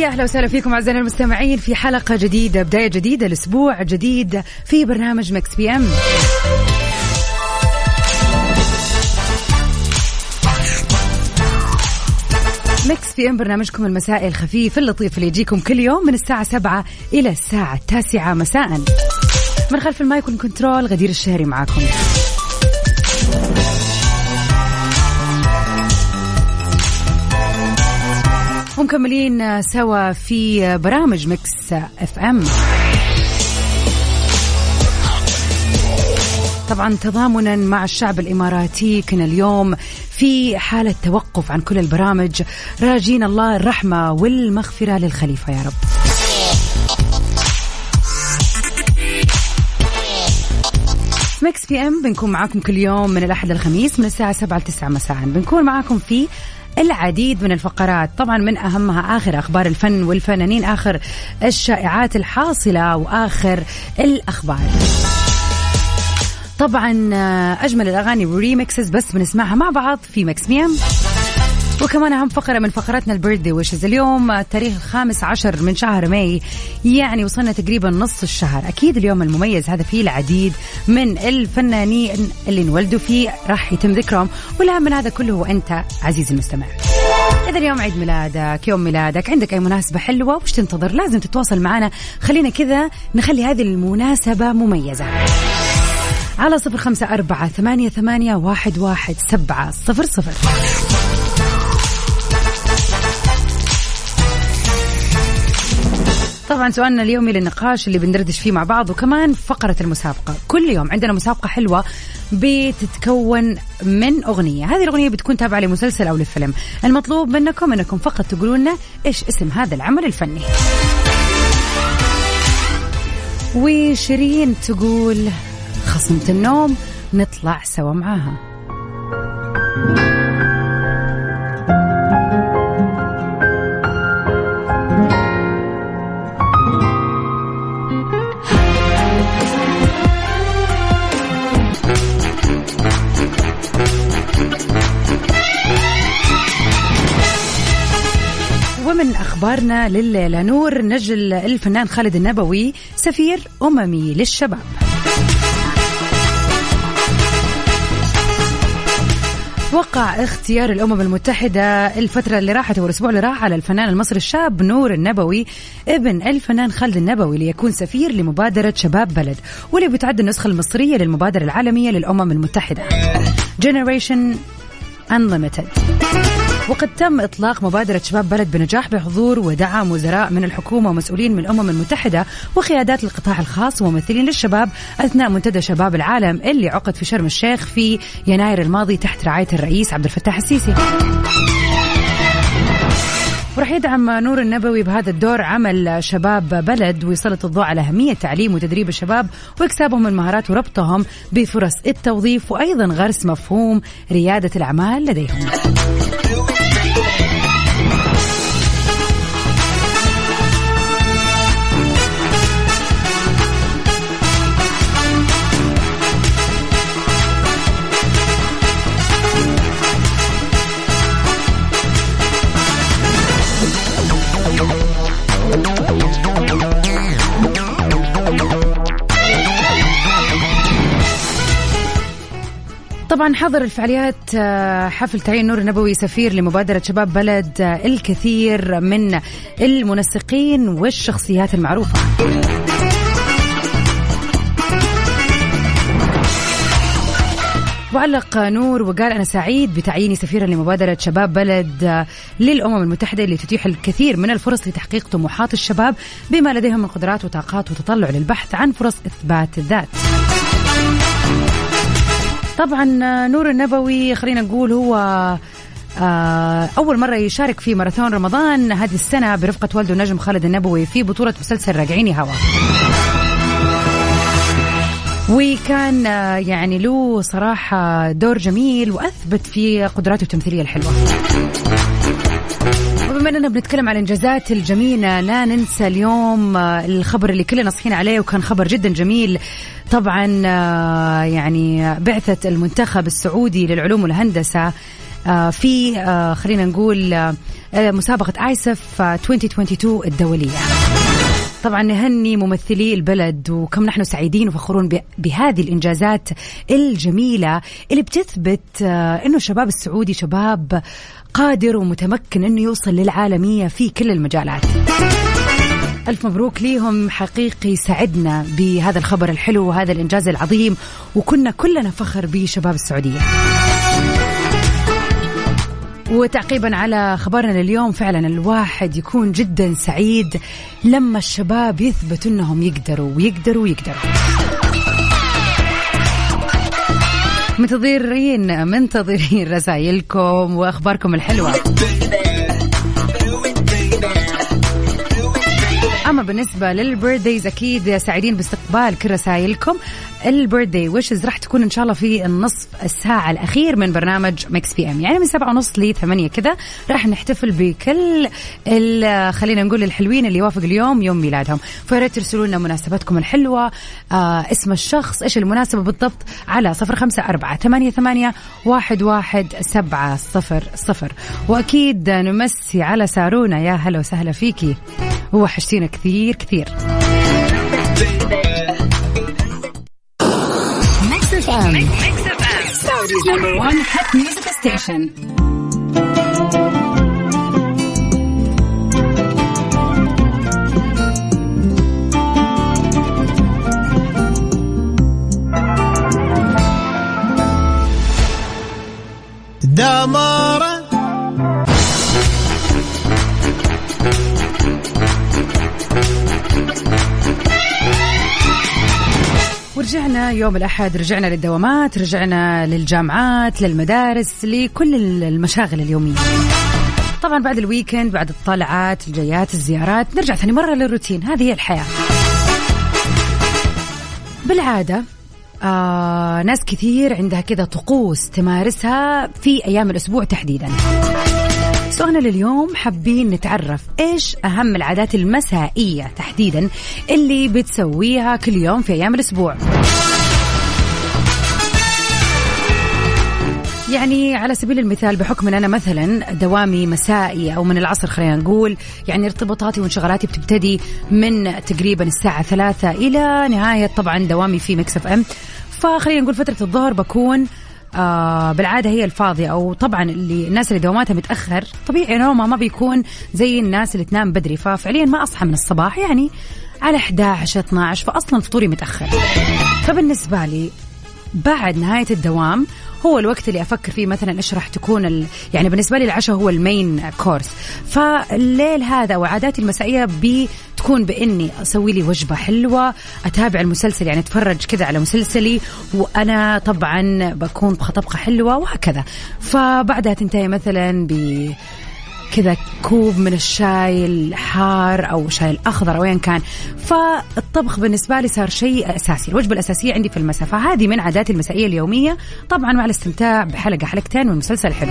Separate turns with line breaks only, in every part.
ويا أهلا وسهلا فيكم اعزائنا المستمعين في حلقة جديدة بداية جديدة لاسبوع جديد في برنامج Mix PM. Mix PM برنامجكم المسائي الخفيف اللطيف اللي يجيكم كل يوم من الساعة 7 إلى الساعة التاسعة مساء. من خلف المايك وال control غدير الشهري معاكم. ومكملين سوا في برامج Mix FM طبعا تضامنا مع الشعب الإماراتي. كنا اليوم في حالة توقف عن كل البرامج. راجين الله الرحمة والمغفرة للخليفة يا رب. Mix PM بنكون معاكم كل يوم من الأحد للخميس من الساعة 7 ل 9 مساء. بنكون معاكم في العديد من الفقرات. طبعا من أهمها آخر أخبار الفن والفنانين آخر الشائعات الحاصلة وآخر الأخبار. طبعا آه، أجمل الأغاني وال remixes بس بنسمعها مع بعض في Mix PM وكمان أهم فقرة من فقراتنا ال birthday wishes اليوم التاريخ الخامس عشر من شهر ماي يعني وصلنا تقريبا نص الشهر. أكيد اليوم المميز هذا فيه العديد من الفنانين اللي انولدوا فيه راح يتم ذكرهم والأهم من هذا كله هو أنت عزيزي المستمع. إذا اليوم عيد ميلادك يوم ميلادك عندك أي مناسبة حلوة وش تنتظر؟ لازم تتواصل معنا. خلينا كذا نخلي هذه المناسبة مميزة. على صفر خمسة أربعة ثمانية, ثمانية واحد, واحد سبعة صفر صفر. طبعا سؤالنا اليومي للنقاش اللي بندردش فيه مع بعض وكمان فقرة المسابقة. كل يوم عندنا مسابقة حلوة بتتكون من أغنية. هذه الأغنية بتكون تابعة لمسلسل أو لفيلم. المطلوب منكم أنكم فقط تقولوا لنا إيش اسم هذا العمل الفني. وشيرين تقول خصمة النوم نطلع سوا معاها. ومن أخبارنا لليلة. نور نجل الفنان خالد النبوي سفير أممي للشباب. وقع اختيار الأمم المتحدة الفترة اللي راحت والاسبوع اللي راح على الفنان المصري الشاب نور النبوي ابن الفنان خالد النبوي ليكون سفير لمبادرة شباب بلد واللي بتعد النسخة المصرية للمبادرة العالمية للأمم المتحدة. Generation Unlimited. وقد تم إطلاق مبادرة شباب بلد بنجاح بحضور ودعم وزراء من الحكومة ومسؤولين من الأمم المتحدة وقيادات القطاع الخاص وممثلين للشباب أثناء منتدى شباب العالم اللي عقد في شرم الشيخ في يناير الماضي تحت رعاية الرئيس عبد الفتاح السيسي. وراح يدعم نور النبوي بهذا الدور عمل شباب بلد ويسلط الضوء على أهمية تعليم وتدريب الشباب وإكسابهم المهارات وربطهم بفرص التوظيف وأيضا غرس مفهوم ريادة الأعمال لديهم. طبعا حضر الفعاليات آه، حفل تعيين نور النبوي سفير لمبادرة شباب بلد آه، الكثير من المنسقين والشخصيات المعروفة. وعلق نور وقال أنا سعيد بتعييني سفيرا لمبادرة شباب بلد للأمم المتحدة اللي تتيح الكثير من الفرص لتحقيق طموحات الشباب بما لديهم من قدرات وطاقات وتطلع للبحث عن فرص إثبات الذات. طبعا نور النبوي خلينا نقول هو آه، أول مرة يشارك في ماراثون رمضان هذه السنة برفقة والده النجم خالد النبوي في بطولة مسلسل راجعيني هوا. وكان آه، يعني له صراحة دور جميل وأثبت في قدراته التمثيلية الحلوة. وبما أننا بنتكلم عن الانجازات الجميلة لا ننسى اليوم آه، الخبر اللي كلنا صحينا عليه وكان خبر جدا جميل. طبعا آه، يعني بعثة المنتخب السعودي للعلوم والهندسة في خلينا نقول مسابقة ايسف 2022 الدولية. طبعا نهني ممثلي البلد وكم نحن سعيدين وفخورون بهذه الإنجازات الجميلة اللي بتثبت آه، إنه الشباب السعودي شباب قادر ومتمكن إنه يوصل للعالمية في كل المجالات. ألف مبروك ليهم حقيقي سعدنا بهذا الخبر الحلو وهذا الإنجاز العظيم وكنا كلنا فخر بشباب السعودية وتعقيبا على خبرنا لليوم فعلا الواحد يكون جدا سعيد لما الشباب يثبتوا إنهم يقدروا ويقدروا ويقدروا. منتظرين منتظرين رسائلكم وأخباركم الحلوة. بالنسبة لل birthdays أكيد سعيدين باستقبال كل رسائلكم. ال birthday wishes راح تكون إن شاء الله في النصف الساعة الأخير من برنامج Mix PM يعني من سبعة ونص لثمانية كذا راح نحتفل بكل خلينا نقول الحلوين اللي يوافق اليوم يوم ميلادهم. فياريت ترسلوا لنا مناسباتكم الحلوة آه اسم الشخص إيش المناسبة بالضبط على صفر خمسة أربعة ثمانية, ثمانية واحد, واحد سبعة صفر صفر. وأكيد نمسي على سارونا. يا هلا وسهلا فيكي. وحشتينا كثير كثير FM. Mix FM. Saudi's number one hit music station. ورجعنا يوم الأحد رجعنا للدوامات رجعنا للجامعات للمدارس لكل المشاغل اليومية. طبعا بعد الويكند بعد الطلعات الجيات الزيارات نرجع ثاني مرة للروتين. هذه هي الحياة. بالعادة آه ناس كثير عندها كذا طقوس تمارسها في أيام الأسبوع تحديدا. سؤالنا لليوم حابين نتعرف إيش أهم العادات المسائية تحديدا اللي بتسويها كل يوم في أيام الأسبوع. يعني على سبيل المثال بحكم إن أنا مثلا دوامي مسائي أو من العصر خلينا نقول يعني ارتباطاتي وانشغالاتي بتبتدي من تقريبا الساعة ثلاثة إلى نهاية طبعا دوامي في Mix FM. فخلينا نقول فترة الظهر بكون آه بالعادة هي الفاضية أو طبعا اللي الناس اللي دواماتها متأخر طبيعي نومها ما بيكون زي الناس اللي تنام بدري. ففعليا ما أصحى من الصباح يعني على 11 12 فاصلا فطوري متأخر. فبالنسبة لي بعد نهاية الدوام هو الوقت اللي أفكر فيه مثلا إيش راح تكون ال... يعني بالنسبة لي العشاء هو المين كورس فالليل هذا وعاداتي المسائية بتكون بإني أسوي لي وجبة حلوة أتابع المسلسل يعني أتفرج كذا على مسلسلي وأنا طبعا بكون طبخه حلوة وهكذا. فبعدها تنتهي مثلا ب كذا كوب من الشاي الحار أو شاي الأخضر أو ايا كان. فالطبخ بالنسبة لي صار شيء أساسي. الوجبة الأساسية عندي في المساء فهذه من عاداتي المسائية اليومية طبعا مع الاستمتاع بحلقة حلقتين من مسلسل حلو.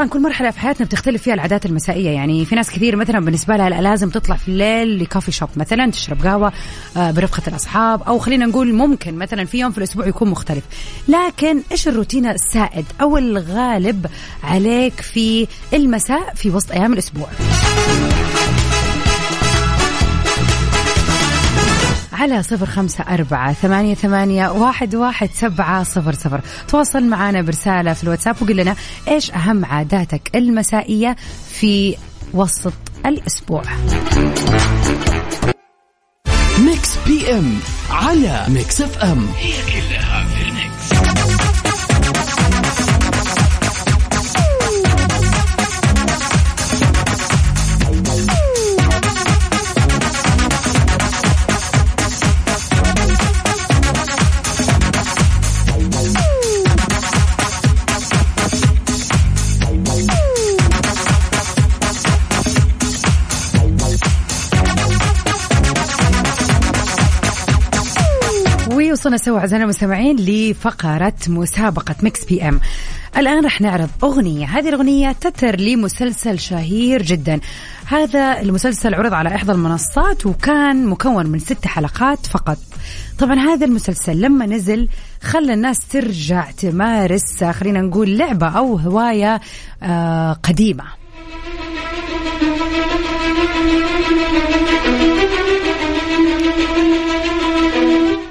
طبعا كل مرحلة في حياتنا بتختلف فيها العادات المسائية. يعني في ناس كثير مثلا بالنسبة لها لازم تطلع في الليل لكافي شوب مثلا تشرب قهوة آه، برفقة الأصحاب أو خلينا نقول ممكن مثلا في يوم في الأسبوع يكون مختلف. لكن إيش الروتين السائد أو الغالب عليك في المساء في وسط أيام الأسبوع؟ على صفر خمسة أربعة ثمانية, ثمانية واحد, واحد سبعة صفر صفر. تواصل معنا برسالة في الواتساب وقل لنا إيش أهم عاداتك المسائية في وسط الأسبوع.
ميكس بي إم على ميكس إف إم.
هي كلها
وصلنا سوا أعزائنا المستمعين لفقرة مسابقة Mix PM. الآن رح نعرض أغنية. هذه الأغنية تتر لمسلسل شهير جدا. هذا المسلسل عرض على إحدى المنصات وكان مكون من ست حلقات فقط. طبعا هذا المسلسل لما نزل خلى الناس ترجع تمارس خلينا نقول لعبة أو هواية آه قديمة.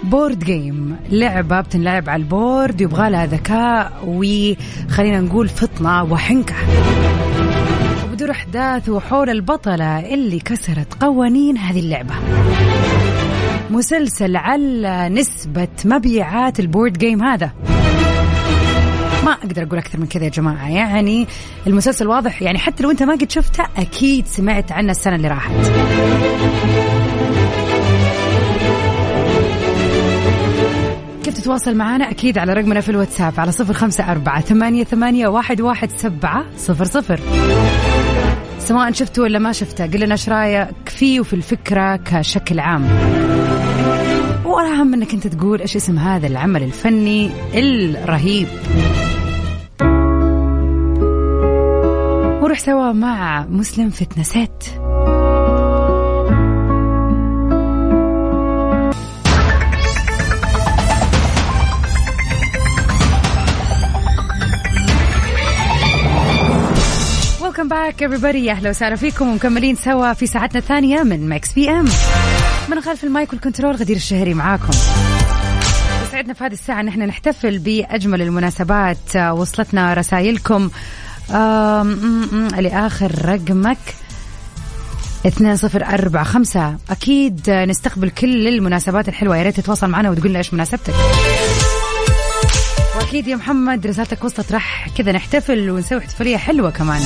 board game لعبة بتنلعب على ال board يبغى لها ذكاء وخلينا نقول فطنة وحنكة. وبدور أحداث وحول البطلة اللي كسرت قوانين هذه اللعبة. مسلسل على نسبة مبيعات ال board game هذا. ما أقدر أقول أكثر من كذا يا جماعة. يعني المسلسل واضح. يعني حتى لو أنت ما قد شفته أكيد سمعت عنه السنة اللي راحت. تتواصل معنا أكيد على رقمنا في الواتساب على صفر خمسة أربعة ثمانية, ثمانية واحد, واحد سبعة صفر صفر. سواء شفته ولا ما شفته قل لنا إيش رأيك فيه وفي الفكرة كشكل عام. والأهم إنك أنت تقول إيش اسم هذا العمل الفني الرهيب. وروح سوا مع مسلم فتنسات Welcome back everybody. أهلا وسهلا فيكم. ومكملين سوا في ساعتنا الثانية من Mix PM من خلف ال mic وال control غدير الشهري معاكم. يسعدنا في هذه الساعة إن إحنا نحتفل بأجمل المناسبات. وصلتنا رسائلكم. لآخر رقمك. اثنين صفر أربعة خمسة. أكيد نستقبل كل المناسبات الحلوة. يا ريت تتواصل معنا وتقول لنا إيش مناسبتك. واكيد يا محمد رسالتك وصلت راح كذا نحتفل ونسوي احتفالية حلوة كمان.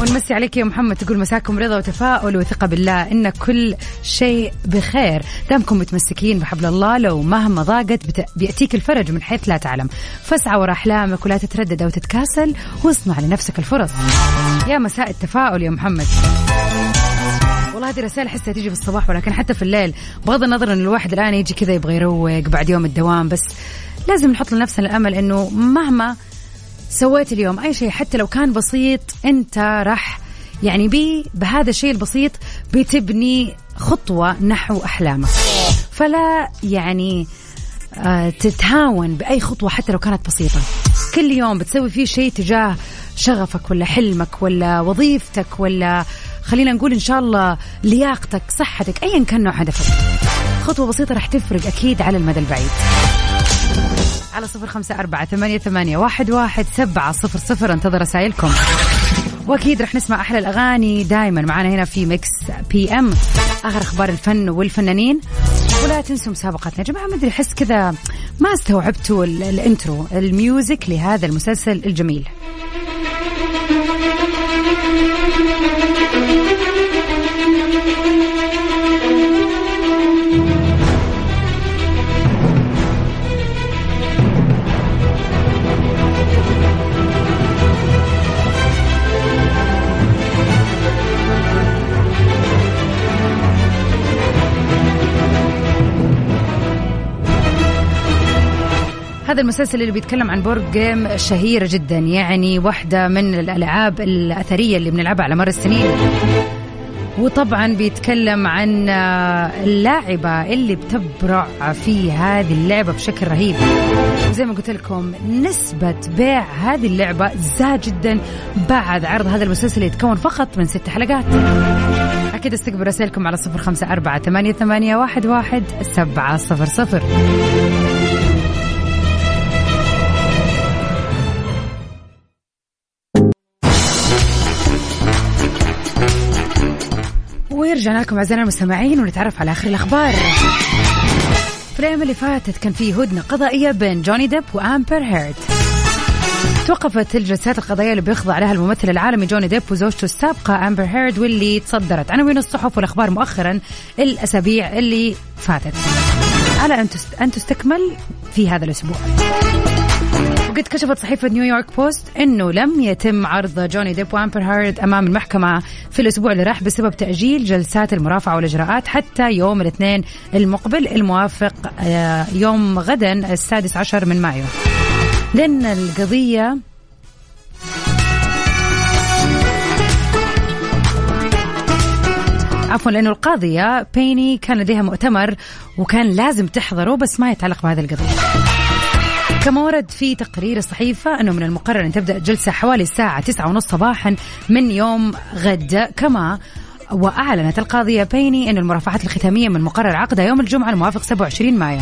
ونمسي عليك يا محمد تقول مساكم رضا وتفاؤل وثقة بالله إن كل شيء بخير. دامكم متمسكين بحبل الله لو مهما ضاقت. بيأتيك الفرج من حيث لا تعلم. فاسعى ورا أحلامك ولا تتردد أو تتكاسل واصنع لنفسك الفرص. يا مساء التفاؤل يا محمد. والله هذه رسائل أحسها تيجي في الصباح ولكن حتى في الليل. بغض النظر إن الواحد الآن يجي كذا يبغى يروق بعد يوم الدوام بس لازم نحط لنفسنا الأمل إنه مهما سويت اليوم أي شيء حتى لو كان بسيط أنت راح يعني بي بهذا الشيء البسيط بتبني خطوة نحو أحلامك. فلا يعني آه تتهاون بأي خطوة حتى لو كانت بسيطة. كل يوم بتسوي فيه شيء تجاه شغفك ولا حلمك ولا وظيفتك ولا خلينا نقول إن شاء الله لياقتك صحتك ايا كان نوع هدفك. خطوة بسيطة راح تفرق أكيد على المدى البعيد. على صفر خمسة أربعة ثمانية, ثمانية واحد, واحد سبعة صفر صفر انتظر رسائلكم. وأكيد رح نسمع أحلى الأغاني دائما معنا هنا في Mix PM آخر أخبار الفن والفنانين. ولا تنسوا مسابقتنا. يا جماعة ما أدري أحس كذا ما استوعبتوا ال intro ال music لهذا المسلسل الجميل. هذا المسلسل اللي بيتكلم عن بورد جيم شهيرة جدا يعني واحدة من الألعاب الأثرية اللي بنلعبها على مر السنين. وطبعا بيتكلم عن اللاعبة اللي بتبرع في هذه اللعبة بشكل رهيب. وزي ما قلت لكم نسبة بيع هذه اللعبة زاد جدا بعد عرض هذا المسلسل اللي يتكون فقط من ست حلقات. أكيد استقبل رسائلكم على صفر خمسة أربعة ثمانية, ثمانية واحد, واحد سبعة صفر صفر. رجعنا لكم أعزائنا المستمعين ونتعرف على آخر الأخبار. في الأيام اللي فاتت كان في هدنة قضائية بين جوني ديب وأمبر هيرد. توقفت الجلسات القضائية اللي بيخضع لها الممثل العالمي جوني ديب وزوجته السابقة أمبر هيرد واللي تصدرت عناوين الصحف والأخبار مؤخرا الأسابيع اللي فاتت. على أن تستكمل في هذا الأسبوع. وقد كشفت صحيفة نيويورك بوست أنه لم يتم عرض جوني ديب وأمبر هارد أمام المحكمة في الأسبوع اللي راح بسبب تأجيل جلسات المرافعة والإجراءات حتى يوم الاثنين المقبل الموافق آه، يوم غدا السادس عشر من مايو. لأن القضية عفوا لأنه القاضية بيني كان لديها مؤتمر وكان لازم تحضره بس ما يتعلق بهذه القضية. كما ورد في تقرير الصحيفة أنه من المقرر أن تبدأ الجلسة حوالي الساعة تسعة ونص صباحا من يوم غد. كما وأعلنت القاضية بيني أن المرافعات الختامية من مقرر عقدها يوم الجمعة الموافق 27 مايو.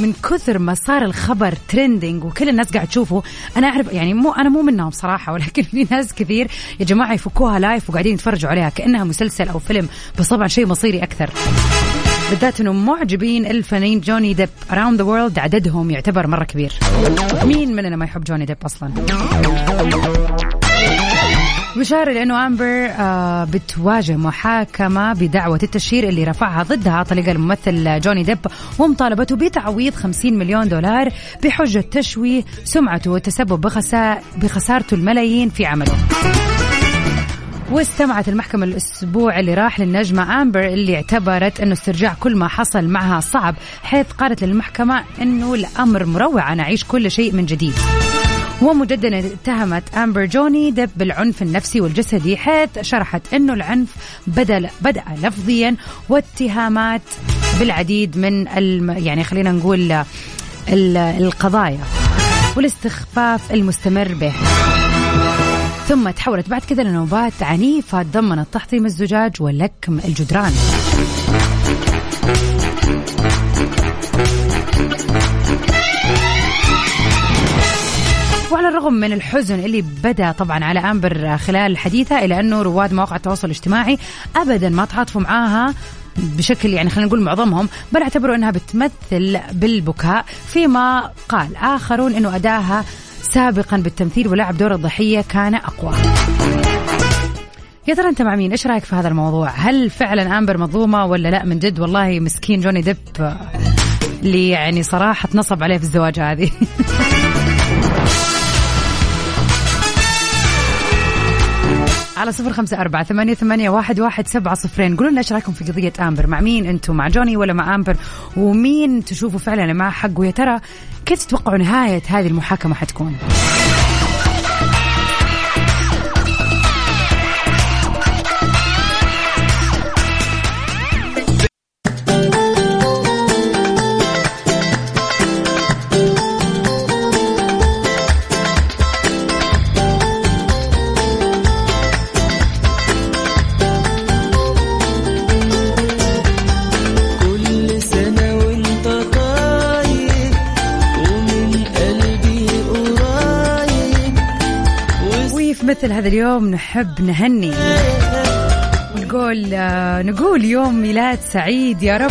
من كثر ما صار الخبر trending وكل الناس قاعد تشوفه أنا أعرف يعني مو أنا مو منهم صراحة ولكن في ناس كثير يا جماعة يفكوها live وقاعدين يتفرجوا عليها كأنها مسلسل أو فيلم بس طبعا شيء مصيري أكثر. بالذات إنه معجبين الفنانين جوني ديب around the world عددهم يعتبر مرة كبير. مين مننا ما يحب جوني ديب أصلا؟ يشار لأنه امبر آه بتواجه محاكمة بدعوة التشهير اللي رفعها ضدها طليق الممثل جوني ديب ومطالبته بتعويض 50 مليون دولار بحجة تشويه سمعته والتسبب بخسارته الملايين في عمله. واستمعت المحكمة الأسبوع اللي راح للنجمة أمبر اللي اعتبرت أنه استرجاع كل ما حصل معها صعب حيث قالت للمحكمة أنه الأمر مروع أن أعيش كل شيء من جديد. ومجددا اتهمت آمبر جوني ديب بالعنف النفسي والجسدي حيث شرحت أنه العنف بدا بدأ لفظيا واتهامات بالعديد من الم يعني خلينا نقول القضايا والاستخفاف المستمر به. ثم تحولت بعد كذا لنوبات عنيفة تضمنت تحطيم الزجاج ولكم الجدران. وعلى الرغم من الحزن اللي بدأ طبعا على آمبر خلال حديثها الا أنه رواد مواقع التواصل الاجتماعي ابدا ما تعاطفوا معاها بشكل يعني خلينا نقول معظمهم بل اعتبروا إنها بتمثل بالبكاء فيما قال آخرون إنه أداها سابقا بالتمثيل ولعب دور الضحية كان أقوى يا ترى أنت مع مين؟ إيش رأيك في هذا الموضوع؟ هل فعلا آمبر مظلومة ولا لا من جد والله مسكين جوني ديب اللي يعني صراحة نصب عليه في الزواج هذه على صفر خمسة أربعة ثمانية, ثمانية واحد, واحد سبعة صفرين. قولوا لنا إيش رأيكم في قضية أمبر؟ مع مين أنتم مع جوني ولا مع أمبر؟ ومين تشوفوا فعلا مع حق ويا ترى كيف تتوقعوا نهاية هذه المحاكمة حتكون؟ مثل هذا اليوم نحب نهني ونقول آه، نقول يوم ميلاد سعيد يا رب.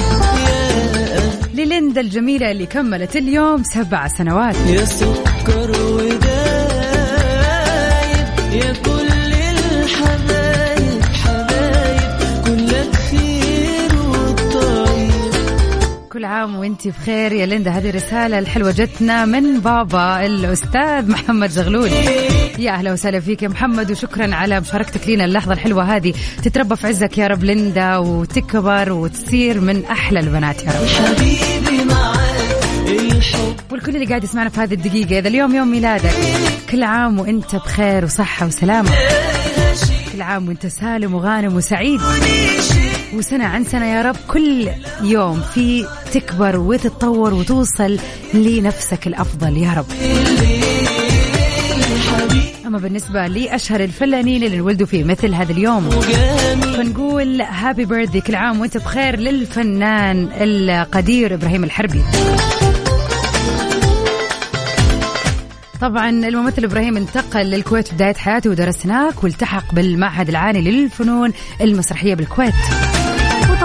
لليندا الجميلة اللي كملت اليوم سبع سنوات. يا سكر كل عام وانت بخير. يا ليندا هذه رسالة الحلوة جتنا من بابا الأستاذ محمد زغلول. يا أهلا وسهلا فيك يا محمد وشكرا على مشاركتك لنا اللحظة الحلوة هذه. تتربى في عزك يا رب ليندا وتكبر وتصير من أحلى البنات يا رب. حبيبي والكل اللي قاعد يسمعنا في هذه الدقيقة إذا اليوم يوم ميلادك كل عام وأنت بخير وصحة وسلامة. كل عام وأنت سالم وغانم وسعيد. وسنة عن سنة يا رب. كل يوم في تكبر وتتطور وتوصل لنفسك الأفضل يا رب. أما بالنسبة لأشهر الفنانين اللي انولدوا في مثل هذا اليوم فنقول هابي بيرثدي كل عام وأنت بخير للفنان القدير إبراهيم الحربي. طبعا الممثل إبراهيم انتقل للكويت في بداية حياته ودرس هناك والتحق بالمعهد العالي للفنون المسرحية بالكويت.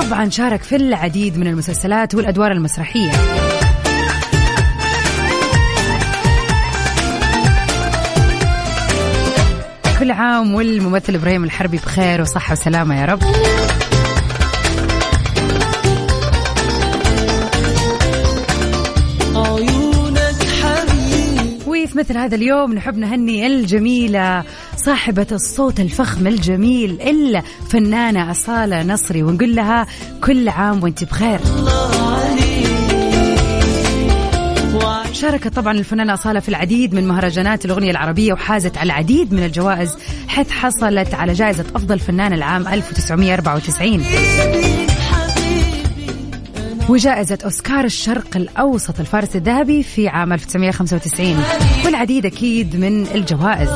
طبعا شارك في العديد من المسلسلات والأدوار المسرحية. كل عام والممثل إبراهيم الحربي بخير وصحة وسلامة يا رب. مثل هذا اليوم نحب نهني الجميلة صاحبة الصوت الفخم الجميل إلا فنانة أصالة نصري ونقول لها كل عام وانت بخير. شاركت طبعا الفنانة أصالة في العديد من مهرجانات الأغنية العربية وحازت على العديد من الجوائز حيث حصلت على جائزة أفضل فنان العام 1994 وجائزة أوسكار الشرق الأوسط الفارس الذهبي في عام 1995 والعديد أكيد من الجوائز.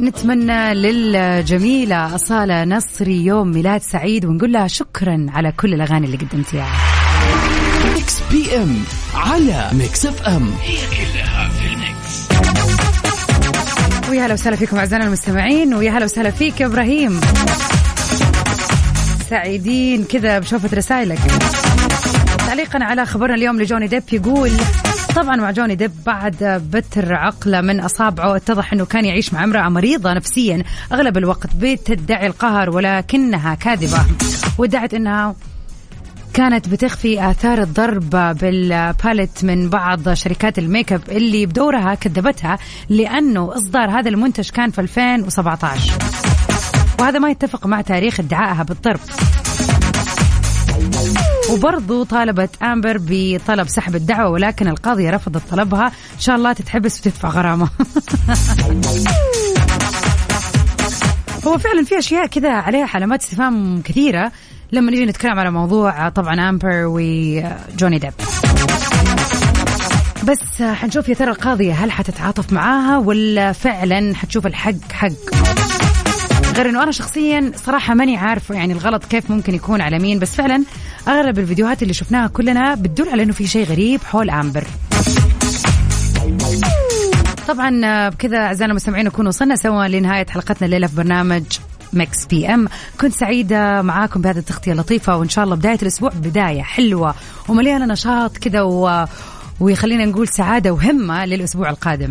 نتمنى للجميلة أصالة نصري يوم ميلاد سعيد ونقول لها شكرا على كل الأغاني اللي قدمتيها.
Mix PM على Mix FM
هي
ويا هلا وسهلا فيكم أعزائنا المستمعين ويا هلا وسهلا فيك يا إبراهيم. سعيدين كذا بشوفة رسائلك. تعليقا على خبرنا اليوم لجوني ديب يقول طبعا مع جوني ديب بعد بتر عقلة من أصابعه اتضح إنه كان يعيش مع امرأة مريضة نفسيا أغلب الوقت بتدعي القهر ولكنها كاذبة وادعت إنها كانت بتخفي آثار الضرب بال palette من بعض شركات الميك أب اللي بدورها كذبتها لأنه إصدار هذا المنتج كان في 2017 وهذا ما يتفق مع تاريخ ادعائها بالضرب. وبرضو طالبت آمبر بطلب سحب الدعوة ولكن القاضيه رفضت طلبها. إن شاء الله تتحبس وتدفع غرامة. هو فعلا في أشياء كذا عليها علامات استفهام كثيرة. لما نيجي نتكلم على موضوع طبعا امبر وجوني ديب بس حنشوف يا ترى القاضية هل حتتعاطف معاها ولا فعلا حتشوف الحق حق؟ غير إنه أنا شخصيا صراحة ماني عارفة يعني الغلط كيف ممكن يكون على مين بس فعلا أغلب الفيديوهات اللي شفناها كلنا بتدل على إنه في شيء غريب حول امبر طبعا بكذا أعزائنا المستمعين نكون وصلنا سوا لنهاية حلقتنا الليلة في برنامج Mix PM كنت سعيدة معاكم بهذه التغطية اللطيفة وإن شاء الله بداية الأسبوع بداية حلوة ومليانة نشاط كذا و... ويخلينا نقول سعادة وهمة للأسبوع القادم.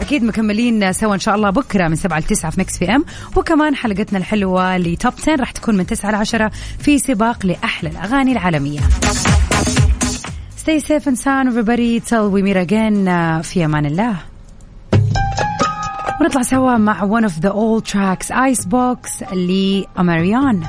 أكيد مكملين سوا إن شاء الله بكرة من 7 ل 9 في Mix PM وكمان حلقتنا الحلوة ل Top 10 راح تكون من 9 ل 10 في سباق لأحلى الأغاني العالمية. Stay safe and sound everybody. Till we meet again. في أمان الله. ونطلع سوا مع one of the old tracks Icebox لأماريان